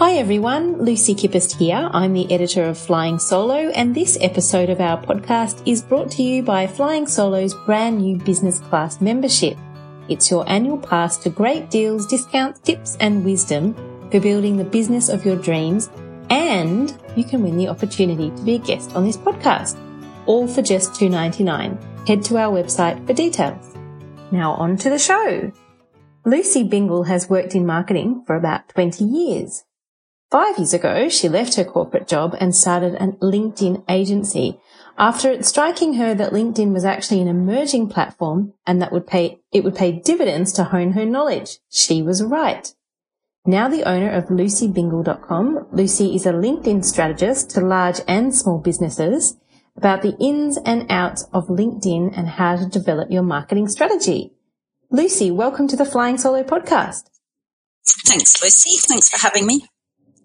Hi everyone, Lucy Kippist here. I'm the editor of Flying Solo, and this episode of our podcast is brought to you by Flying Solo's brand new business class membership. It's your annual pass to great deals, discounts, tips, and wisdom for building the business of your dreams, and you can win the opportunity to be a guest on this podcast, all for just $2.99. Head to our website for details. Now on to the show. Lucy Bingle has worked in marketing for about 20 years. Five years ago, she left her corporate job and started a LinkedIn agency after it striking her that LinkedIn was actually an emerging platform and that would pay, it would pay dividends to hone her knowledge. She was right. Now the owner of lucybingle.com, Lucy is a LinkedIn strategist to large and small businesses about the ins and outs of LinkedIn and how to develop your marketing strategy. Lucy, welcome to the Flying Solo podcast. Thanks, Lucy. Thanks for having me.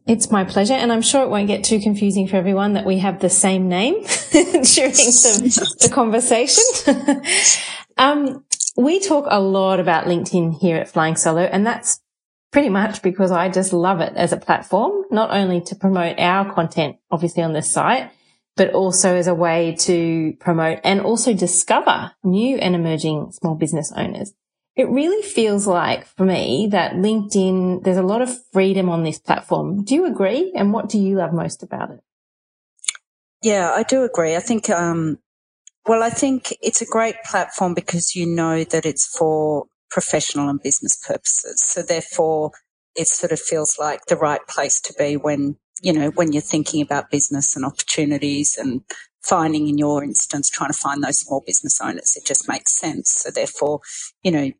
It's my pleasure, and I'm sure it won't get too confusing for everyone that we have the same name during the, the conversation. um, we talk a lot about LinkedIn here at Flying Solo, and that's pretty much because I just love it as a platform, not only to promote our content, obviously on this site, but also as a way to promote and also discover new and emerging small business owners. It really feels like for me that LinkedIn, there's a lot of freedom on this platform. Do you agree? And what do you love most about it? Yeah, I do agree. I think, um, well, I think it's a great platform because you know that it's for professional and business purposes. So therefore, it sort of feels like the right place to be when, you know, when you're thinking about business and opportunities and finding in your instance, trying to find those small business owners. It just makes sense. So therefore, you know,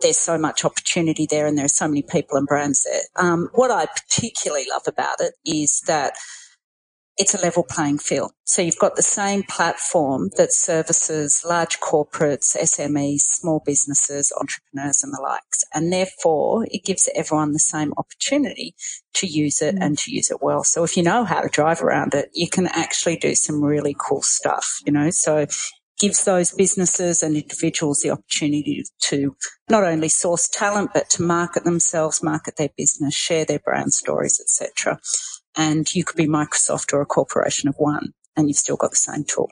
there's so much opportunity there and there are so many people and brands there. Um, what I particularly love about it is that it's a level playing field. So you've got the same platform that services large corporates, SMEs, small businesses, entrepreneurs and the likes. And therefore it gives everyone the same opportunity to use it and to use it well. So if you know how to drive around it, you can actually do some really cool stuff, you know, so gives those businesses and individuals the opportunity to not only source talent but to market themselves, market their business, share their brand stories, etc. And you could be Microsoft or a corporation of one, and you've still got the same tool.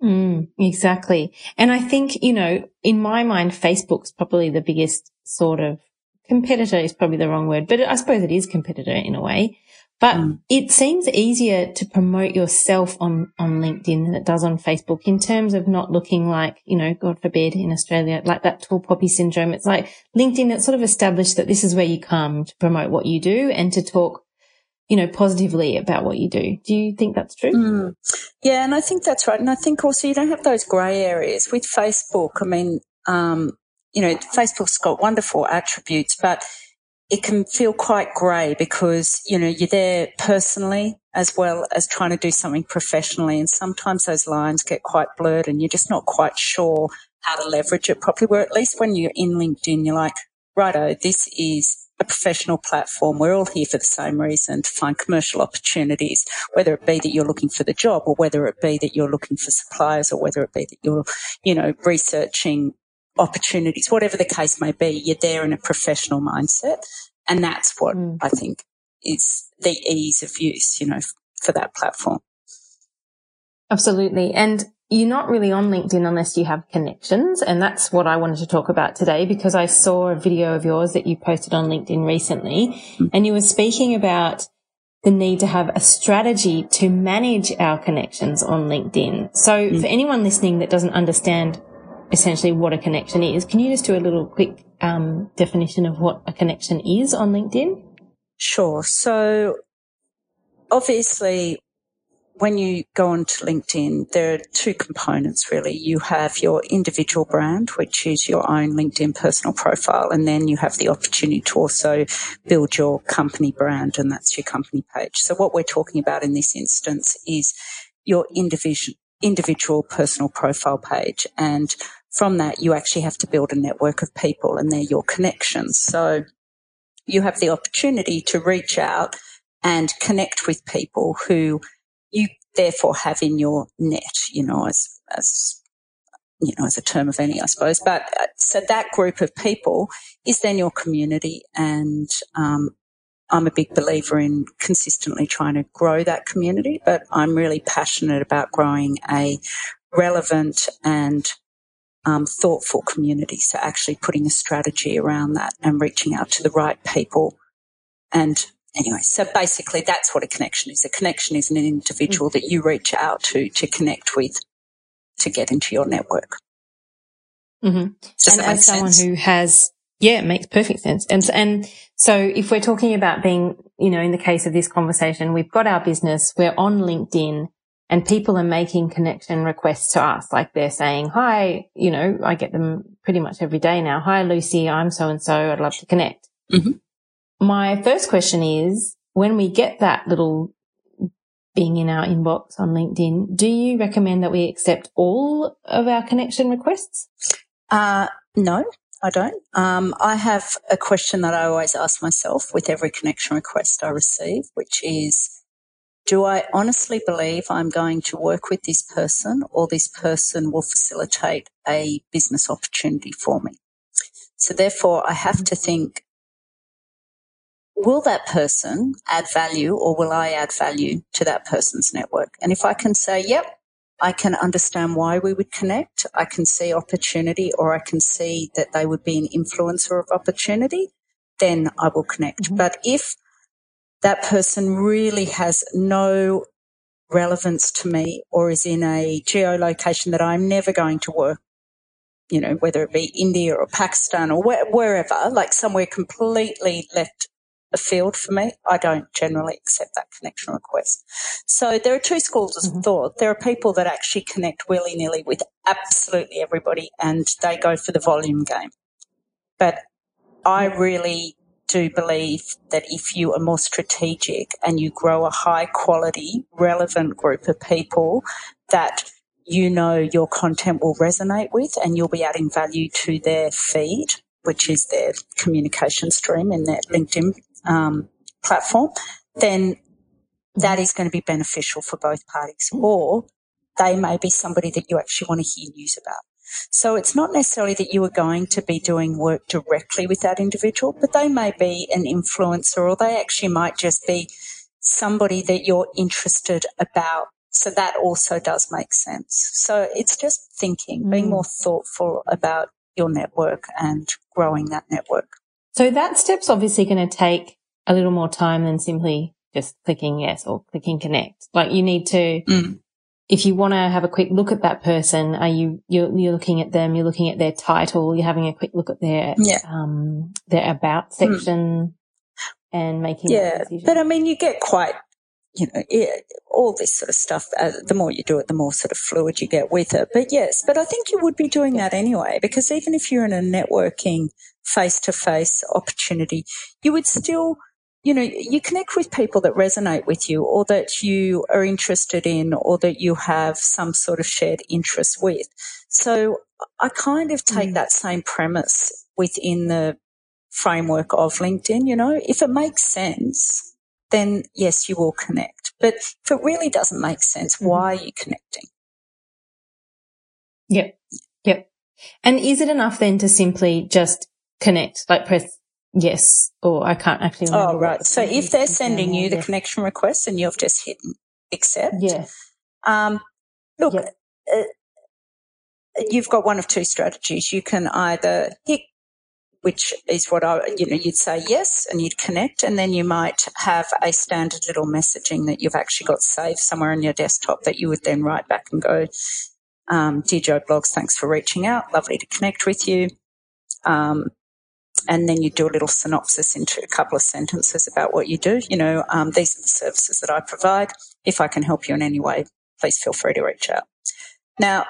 Mm, exactly. And I think, you know, in my mind, Facebook's probably the biggest sort of competitor is probably the wrong word, but I suppose it is competitor in a way. But mm. it seems easier to promote yourself on, on LinkedIn than it does on Facebook in terms of not looking like, you know, God forbid in Australia, like that tall poppy syndrome. It's like LinkedIn, it's sort of established that this is where you come to promote what you do and to talk, you know, positively about what you do. Do you think that's true? Mm. Yeah. And I think that's right. And I think also you don't have those grey areas with Facebook. I mean, um, you know, Facebook's got wonderful attributes, but it can feel quite grey because, you know, you're there personally as well as trying to do something professionally. And sometimes those lines get quite blurred and you're just not quite sure how to leverage it properly. Where at least when you're in LinkedIn, you're like, righto, this is a professional platform. We're all here for the same reason to find commercial opportunities, whether it be that you're looking for the job or whether it be that you're looking for suppliers or whether it be that you're, you know, researching opportunities, whatever the case may be, you're there in a professional mindset. And that's what mm. I think is the ease of use, you know, for that platform. Absolutely. And you're not really on LinkedIn unless you have connections. And that's what I wanted to talk about today because I saw a video of yours that you posted on LinkedIn recently mm. and you were speaking about the need to have a strategy to manage our connections on LinkedIn. So mm. for anyone listening that doesn't understand essentially what a connection is. Can you just do a little quick um, definition of what a connection is on LinkedIn? Sure. So obviously, when you go onto LinkedIn, there are two components really. You have your individual brand, which is your own LinkedIn personal profile, and then you have the opportunity to also build your company brand, and that's your company page. So what we're talking about in this instance is your individual individual personal profile page and from that, you actually have to build a network of people and they're your connections. So you have the opportunity to reach out and connect with people who you therefore have in your net, you know, as, as, you know, as a term of any, I suppose. But uh, so that group of people is then your community and, um, I'm a big believer in consistently trying to grow that community, but I'm really passionate about growing a relevant and um, thoughtful community. So actually putting a strategy around that and reaching out to the right people. And anyway, so basically that's what a connection is. A connection is an individual mm-hmm. that you reach out to to connect with to get into your network. Mm-hmm. And as someone who has, yeah, it makes perfect sense. And, and so if we're talking about being, you know, in the case of this conversation, we've got our business, we're on LinkedIn and people are making connection requests to us. Like they're saying, hi, you know, I get them pretty much every day now. Hi, Lucy, I'm so and so. I'd love to connect. Mm-hmm. My first question is when we get that little being in our inbox on LinkedIn, do you recommend that we accept all of our connection requests? Uh, no, I don't. Um, I have a question that I always ask myself with every connection request I receive, which is, do I honestly believe I'm going to work with this person or this person will facilitate a business opportunity for me? So therefore I have to think, will that person add value or will I add value to that person's network? And if I can say, yep, I can understand why we would connect. I can see opportunity or I can see that they would be an influencer of opportunity, then I will connect. Mm-hmm. But if that person really has no relevance to me or is in a geolocation that I'm never going to work, you know, whether it be India or Pakistan or where, wherever, like somewhere completely left a field for me. I don't generally accept that connection request. So there are two schools of mm-hmm. thought. There are people that actually connect willy nilly with absolutely everybody and they go for the volume game. But I really do believe that if you are more strategic and you grow a high quality, relevant group of people that you know your content will resonate with and you'll be adding value to their feed, which is their communication stream in their LinkedIn um, platform, then that is going to be beneficial for both parties. Or they may be somebody that you actually want to hear news about. So it's not necessarily that you are going to be doing work directly with that individual, but they may be an influencer or they actually might just be somebody that you're interested about. So that also does make sense. So it's just thinking, mm. being more thoughtful about your network and growing that network. So that step's obviously going to take a little more time than simply just clicking yes or clicking connect. Like you need to, mm. If you want to have a quick look at that person, are you, you're, you're, looking at them, you're looking at their title, you're having a quick look at their, yeah. um, their about mm. section mm. and making Yeah. But I mean, you get quite, you know, it, all this sort of stuff. Uh, the more you do it, the more sort of fluid you get with it. But yes, but I think you would be doing that anyway, because even if you're in a networking face to face opportunity, you would still, you know, you connect with people that resonate with you or that you are interested in or that you have some sort of shared interest with. So I kind of take mm. that same premise within the framework of LinkedIn, you know, if it makes sense, then yes, you will connect. But if it really doesn't make sense, mm-hmm. why are you connecting? Yep. Yep. And is it enough then to simply just connect, like press yes, or I can't actually Oh, right. So if they're sending you the yes. connection request and you've just hit accept, yeah. Um, look, yep. uh, you've got one of two strategies. You can either hit which is what I, you know, you'd say yes and you'd connect and then you might have a standard little messaging that you've actually got saved somewhere on your desktop that you would then write back and go, um, Dear Joe Bloggs, thanks for reaching out. Lovely to connect with you. Um, and then you do a little synopsis into a couple of sentences about what you do. You know, um, these are the services that I provide. If I can help you in any way, please feel free to reach out. Now,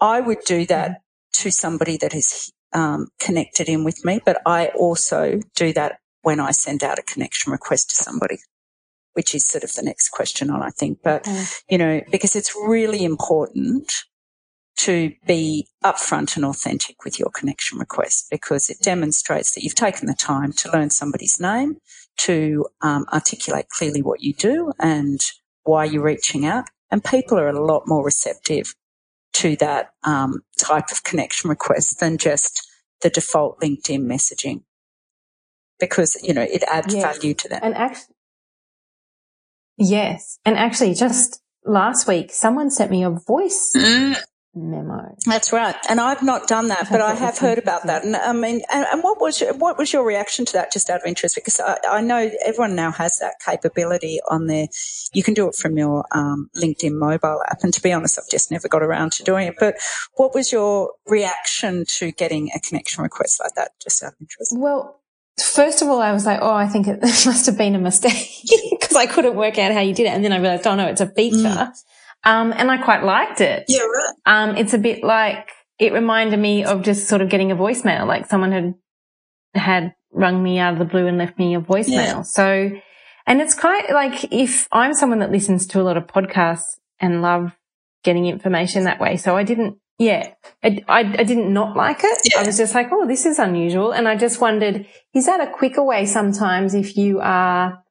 I would do that to somebody that is um, connected in with me, but I also do that when I send out a connection request to somebody, which is sort of the next question on, I think. But, you know, because it's really important to be upfront and authentic with your connection request because it demonstrates that you've taken the time to learn somebody's name, to um, articulate clearly what you do and why you're reaching out. And people are a lot more receptive to that um, type of connection request than just the default LinkedIn messaging. because, you know, it adds Yes. value to them. And actually, yes. And actually, just last week, someone sent me a voice Mm, memo. that's right. And I've not done that, but I have heard about that. And I mean, and, and what was your, what was your reaction to that? Just out of interest, because I, I know everyone now has that capability on their. You can do it from your um, LinkedIn mobile app, and to be honest, I've just never got around to doing it. But what was your reaction to getting a connection request like that? Just out of interest. Well, first of all, I was like, oh, I think it must have been a mistake because I couldn't work out how you did it. And then I realized, oh no, it's a feature. Mm. Um, and I quite liked it. Yeah, right. Um, it's a bit like, it reminded me of just sort of getting a voicemail, like someone had, had rung me out of the blue and left me a voicemail. Yeah. So, and it's quite like if I'm someone that listens to a lot of podcasts and love getting information that way. So I didn't, yeah, I, I, I didn't not like it. Yeah. I was just like, oh, this is unusual. And I just wondered, is that a quicker way sometimes if you are,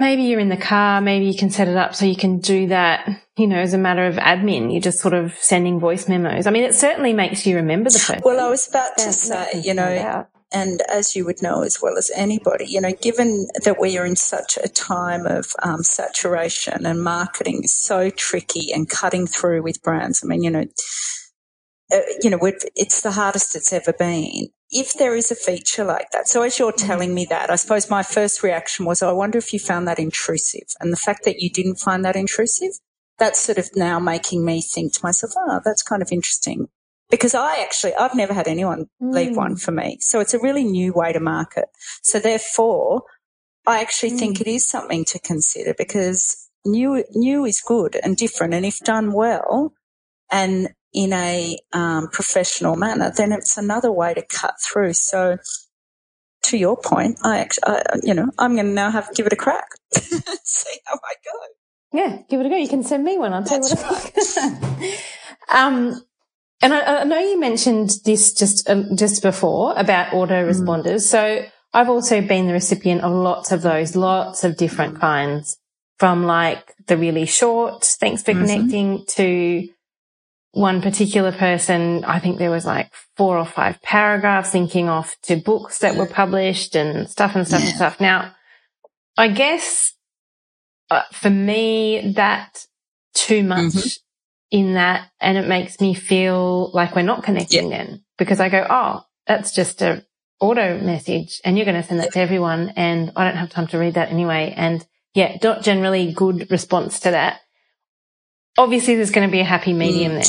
maybe you're in the car, maybe you can set it up so you can do that, you know, as a matter of admin. You're just sort of sending voice memos. I mean, it certainly makes you remember the person. Well, I was about to say, you know, and as you would know as well as anybody, you know, given that we are in such a time of um, saturation and marketing is so tricky and cutting through with brands. I mean, you know, uh, you know, we've, it's the hardest it's ever been. If there is a feature like that, so as you're telling me that, I suppose my first reaction was, I wonder if you found that intrusive, and the fact that you didn't find that intrusive, that's sort of now making me think to myself, oh, that's kind of interesting because I actually I've never had anyone leave Mm. one for me. So it's a really new way to market. So therefore, I actually think it is something to consider because new new is good and different, and if done well and in a um, professional manner, then it's another way to cut through. So. To your point, I actually, I, you know, I'm going to now have to give it a crack, see how I go. Yeah, give it a go. You can send me one. I'll tell you what um, and I, I know you mentioned this just uh, just before about autoresponders. So I've also been the recipient of lots of those, lots of different kinds, from like the really short "Thanks for Mhm. connecting" to one particular person. I think there was like four or five paragraphs linking off to books that were published and stuff and stuff and stuff. Now, I guess uh, for me, that too much Mhm. in that, and it makes me feel like we're not connecting then because I go, oh, that's just a auto message, and you're going to send that to everyone, and I don't have time to read that anyway. And yeah, not generally good response to that. Obviously, there's going to be a happy medium there.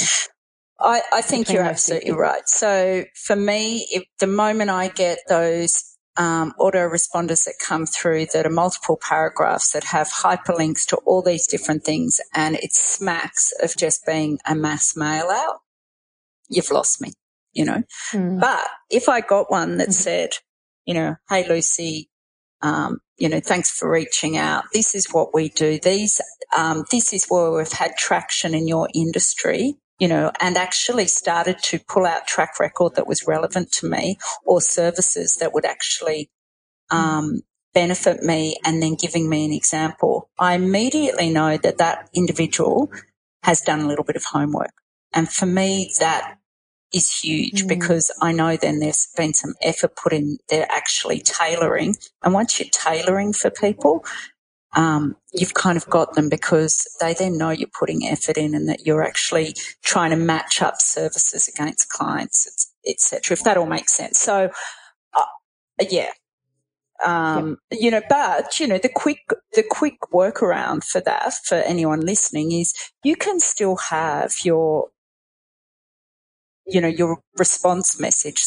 I, I think you're absolutely things. right. So for me, if the moment I get those um, autoresponders that come through that are multiple paragraphs that have hyperlinks to all these different things, and it smacks of just being a mass mail out, you've lost me, you know. Hmm. But if I got one that Mhm. said, you know, hey Lucy, um, you know, thanks for reaching out. This is what we do. These, um, this is where we've had traction in your industry, you know, and actually started to pull out track record that was relevant to me or services that would actually, um, benefit me and then giving me an example. I immediately know that that individual has done a little bit of homework. And for me, that is huge Mm. because I know then there's been some effort put in. They're actually tailoring. And once you're tailoring for people, um, you've kind of got them because they then know you're putting effort in and that you're actually trying to match up services against clients, etc. If that all makes sense. So, uh, yeah. Um, you know, but you know, the quick, the quick workaround for that, for anyone listening is you can still have your, you know, your response message,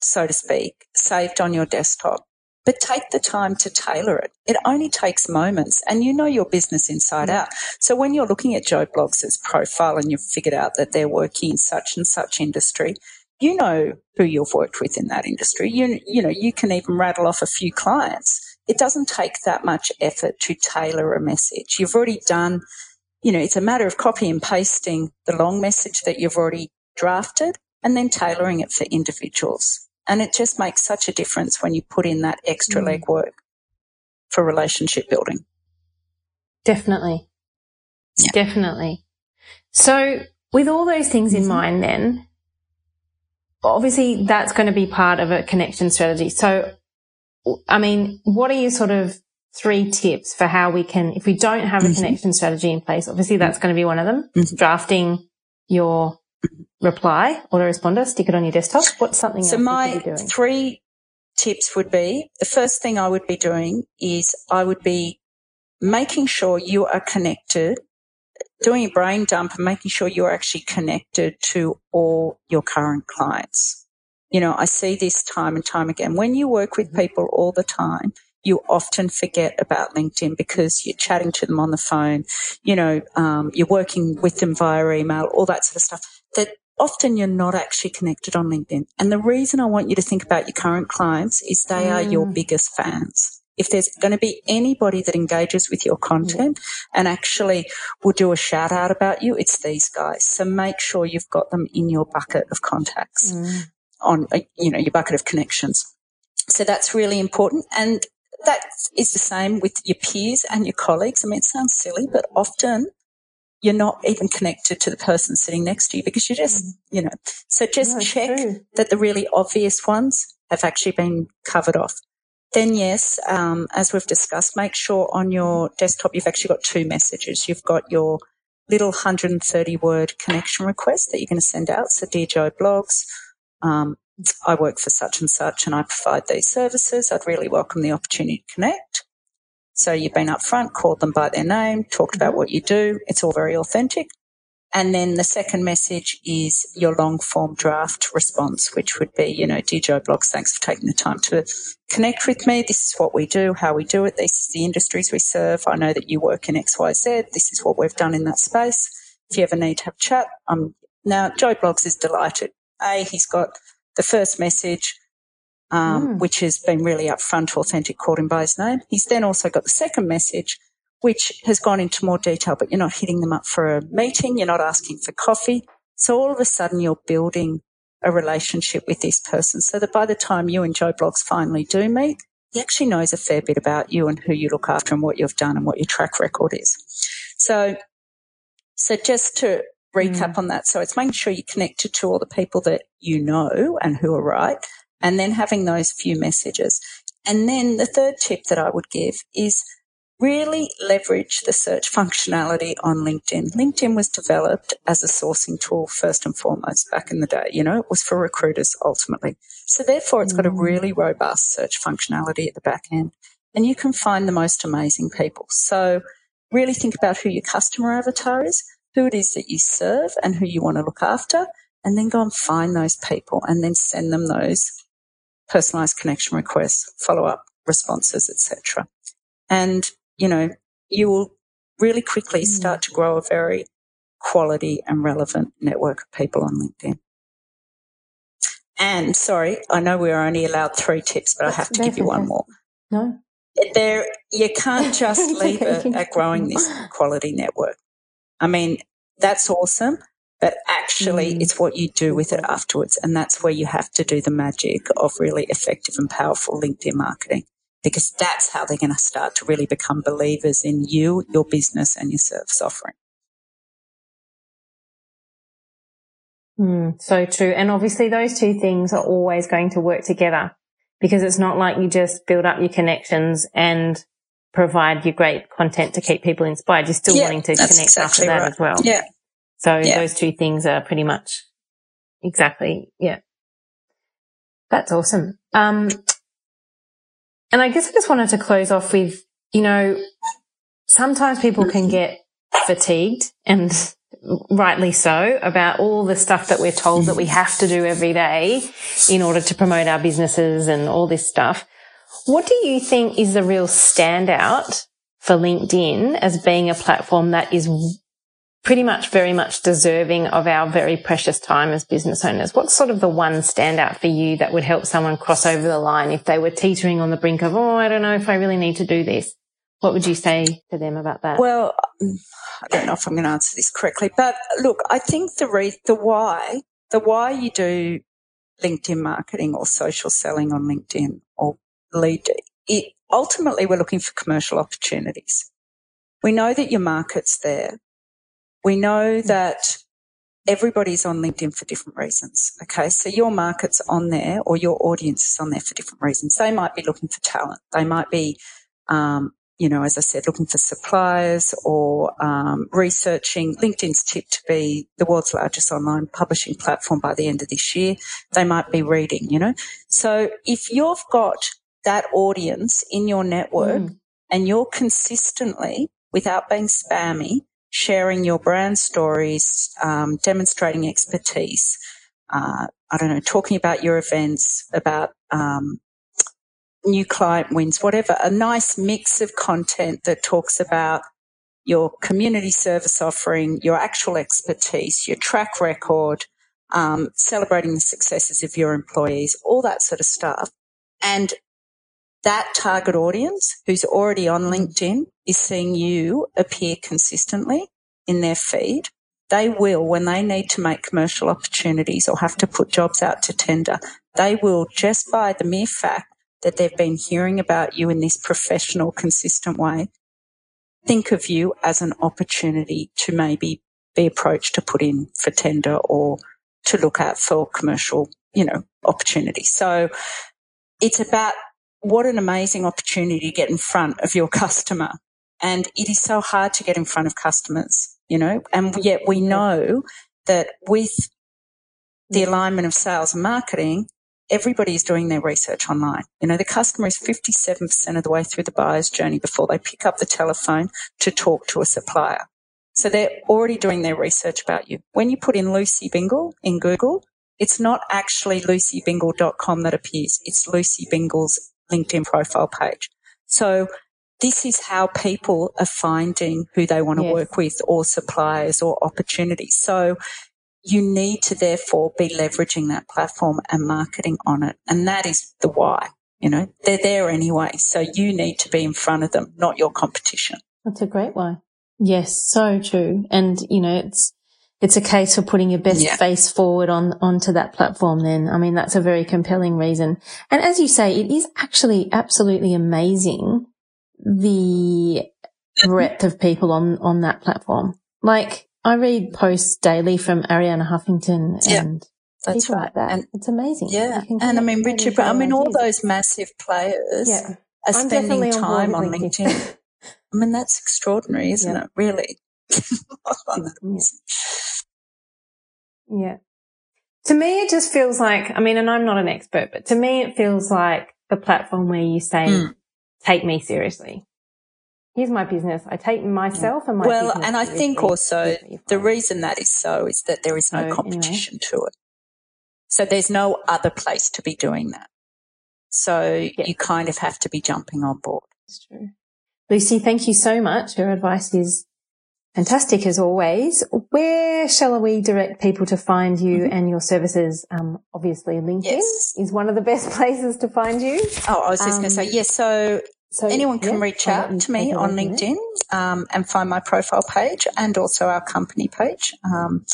so to speak, saved on your desktop. But take the time to tailor it. It only takes moments and you know your business inside out. So when you're looking at Joe Bloggs' profile and you've figured out that they're working in such and such industry, you know who you've worked with in that industry. You, you know, you can even rattle off a few clients. It doesn't take that much effort to tailor a message. You've already done, you know, it's a matter of copy and pasting the long message that you've already drafted and then tailoring it for individuals. And it just makes such a difference when you put in that extra Mm. legwork for relationship building. Definitely. Yeah. Definitely. So with all those things in Mhm. mind then, obviously that's going to be part of a connection strategy. So I mean, what are your sort of three tips for how we can, if we don't have a mm-hmm. connection strategy in place, obviously that's going to be one of them. Mm-hmm. Drafting your reply, autoresponder, stick it on your desktop. What's something so my three tips would be the first thing I would be doing is I would be making sure you are connected, doing a brain dump and making sure you're actually connected to all your current clients. You know, I see this time and time again. When you work with people all the time, you often forget about LinkedIn because you're chatting to them on the phone, you know, um, you're working with them via email, all that sort of stuff. That often you're not actually connected on LinkedIn. And the reason I want you to think about your current clients is they mm. are your mm. biggest fans. If there's going to be anybody that engages with your content and actually will do a shout out about you, it's these guys. So make sure you've got them in your bucket of contacts mm. on, uh, you know, your bucket of connections. So that's really important. And that is the same with your peers and your colleagues. I mean, it sounds silly, but often you're not even connected to the person sitting next to you because you just, mm. you know, so just no, check true. that the really obvious ones have actually been covered off. Then yes, um, as we've discussed, make sure on your desktop you've actually got two messages. You've got your little 130 word connection request that you're going to send out. So Joe Bloggs, um, I work for such and such and I provide these services. I'd really welcome the opportunity to connect. So you've been upfront, called them by their name, talked about what you do. It's all very authentic. And then the second message is your long form draft response, which would be, you know, dear Joe Bloggs, thanks for taking the time to connect with me. This is what we do, how we do it. This is the industries we serve. I know that you work in XYZ. This is what we've done in that space. If you ever need to have a chat, um, now Joe Bloggs is delighted. A, he's got the first message, um, mm. which has been really upfront, authentic, called him by his name. He's then also got the second message, which has gone into more detail, but you're not hitting them up for a meeting. You're not asking for coffee. So all of a sudden you're building a relationship with this person so that by the time you and Joe Bloggs finally do meet, he actually knows a fair bit about you and who you look after and what you've done and what your track record is. So, so just to recap mm. on that. So it's making sure you're connected to all the people that you know and who are right, and then having those few messages. And then the third tip that I would give is really leverage the search functionality on LinkedIn. LinkedIn was developed as a sourcing tool first and foremost back in the day. You know, it was for recruiters ultimately. So therefore it's got a mm. really robust search functionality at the back end and you can find the most amazing people. So really think about who your customer avatar is who it is that you serve and who you want to look after, and then go and find those people and then send them those personalized connection requests, follow up responses, etc. And, you know, you will really quickly mm. start to grow a very quality and relevant network of people on LinkedIn. And sorry, I know we're only allowed three tips, but I have to give you one more. No. There, you can't just leave it at growing this quality network. I mean, that's awesome. But actually, mm. it's what you do with it afterwards. And that's where you have to do the magic of really effective and powerful LinkedIn marketing because that's how they're going to start to really become believers in you, your business, and your service offering. Mm, so true. And obviously, those two things are always going to work together because it's not like you just build up your connections and provide your great content to keep people inspired. You're still yeah, wanting to connect exactly after that right. as well. Yeah. So yeah. those two things are pretty much exactly, yeah. That's awesome. Um, and I guess I just wanted to close off with, you know, sometimes people can get fatigued and rightly so about all the stuff that we're told that we have to do every day in order to promote our businesses and all this stuff. What do you think is the real standout for LinkedIn as being a platform that is pretty much very much deserving of our very precious time as business owners? What's sort of the one standout for you that would help someone cross over the line if they were teetering on the brink of, oh, I don't know if I really need to do this? What would you say to them about that? Well, I don't know if I'm going to answer this correctly, but look, I think the re- the why, the why you do LinkedIn marketing or social selling on LinkedIn or lead, it, ultimately we're looking for commercial opportunities. We know that your market's there. We know that everybody's on LinkedIn for different reasons. Okay. So your market's on there or your audience is on there for different reasons. They might be looking for talent. They might be, um, you know, as I said, looking for suppliers or um, researching. LinkedIn's tipped to be the world's largest online publishing platform by the end of this year. They might be reading, you know. So if you've got that audience in your network mm. and you're consistently, without being spammy, sharing your brand stories, um, demonstrating expertise, uh, I don't know, talking about your events, about um, new client wins, whatever, a nice mix of content that talks about your community service offering, your actual expertise, your track record, um, celebrating the successes of your employees, all that sort of stuff. And that target audience who's already on LinkedIn is seeing you appear consistently in their feed. They will, when they need to make commercial opportunities or have to put jobs out to tender, they will just by the mere fact that they've been hearing about you in this professional, consistent way, think of you as an opportunity to maybe be approached to put in for tender or to look at for commercial, you know, opportunities. So it's about what an amazing opportunity to get in front of your customer. And it is so hard to get in front of customers, you know, and yet we know that with the alignment of sales and marketing, everybody is doing their research online. You know, the customer is 57% of the way through the buyer's journey before they pick up the telephone to talk to a supplier. So they're already doing their research about you. When you put in Lucy Bingle in Google, it's not actually lucybingle.com that appears. It's Lucy Bingle's LinkedIn profile page. So this is how people are finding who they want to yes. work with or suppliers or opportunities. So you need to therefore be leveraging that platform and marketing on it. And that is the why. You know, they're there anyway. So you need to be in front of them, not your competition. That's a great why. Yes, so true. And, you know, it's, it's a case of putting your best yeah. face forward on, onto that platform then. I mean, that's a very compelling reason. And as you say, it is actually absolutely amazing the breadth of people on, on that platform. Like, I read posts daily from Arianna Huffington yeah, and that's people right. like that. And, it's amazing. Yeah. And I mean, Richard, I mean, all those massive players yeah. are I'm spending time on LinkedIn. LinkedIn. I mean, that's extraordinary, isn't yeah. it? Really. yeah. To me, it just feels like, I mean, and I'm not an expert, but to me, it feels like the platform where you say, mm. take me seriously here's my business. I take myself and my business. well, and I think also the reason that is so is that there is no so, competition anyway. to it. So there's no other place to be doing that. So you kind of have to be jumping on board. That's true. Lucy, thank you so much. Your advice is fantastic as always. Where shall we direct people to find you mm-hmm. and your services? Um, obviously LinkedIn yes. is one of the best places to find you. Oh, I was just um, going to say, yes. So so anyone can yeah, reach out to me on LinkedIn um, and find my profile page and also our company page. Um,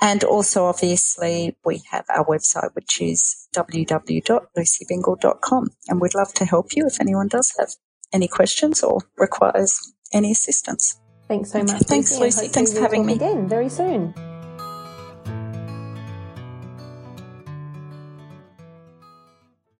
and also, obviously, we have our website, which is www.lucybingle.com. And we'd love to help you if anyone does have any questions or requires any assistance. Thanks so much. Thanks, Lucy. Thanks for having me. Again, very soon.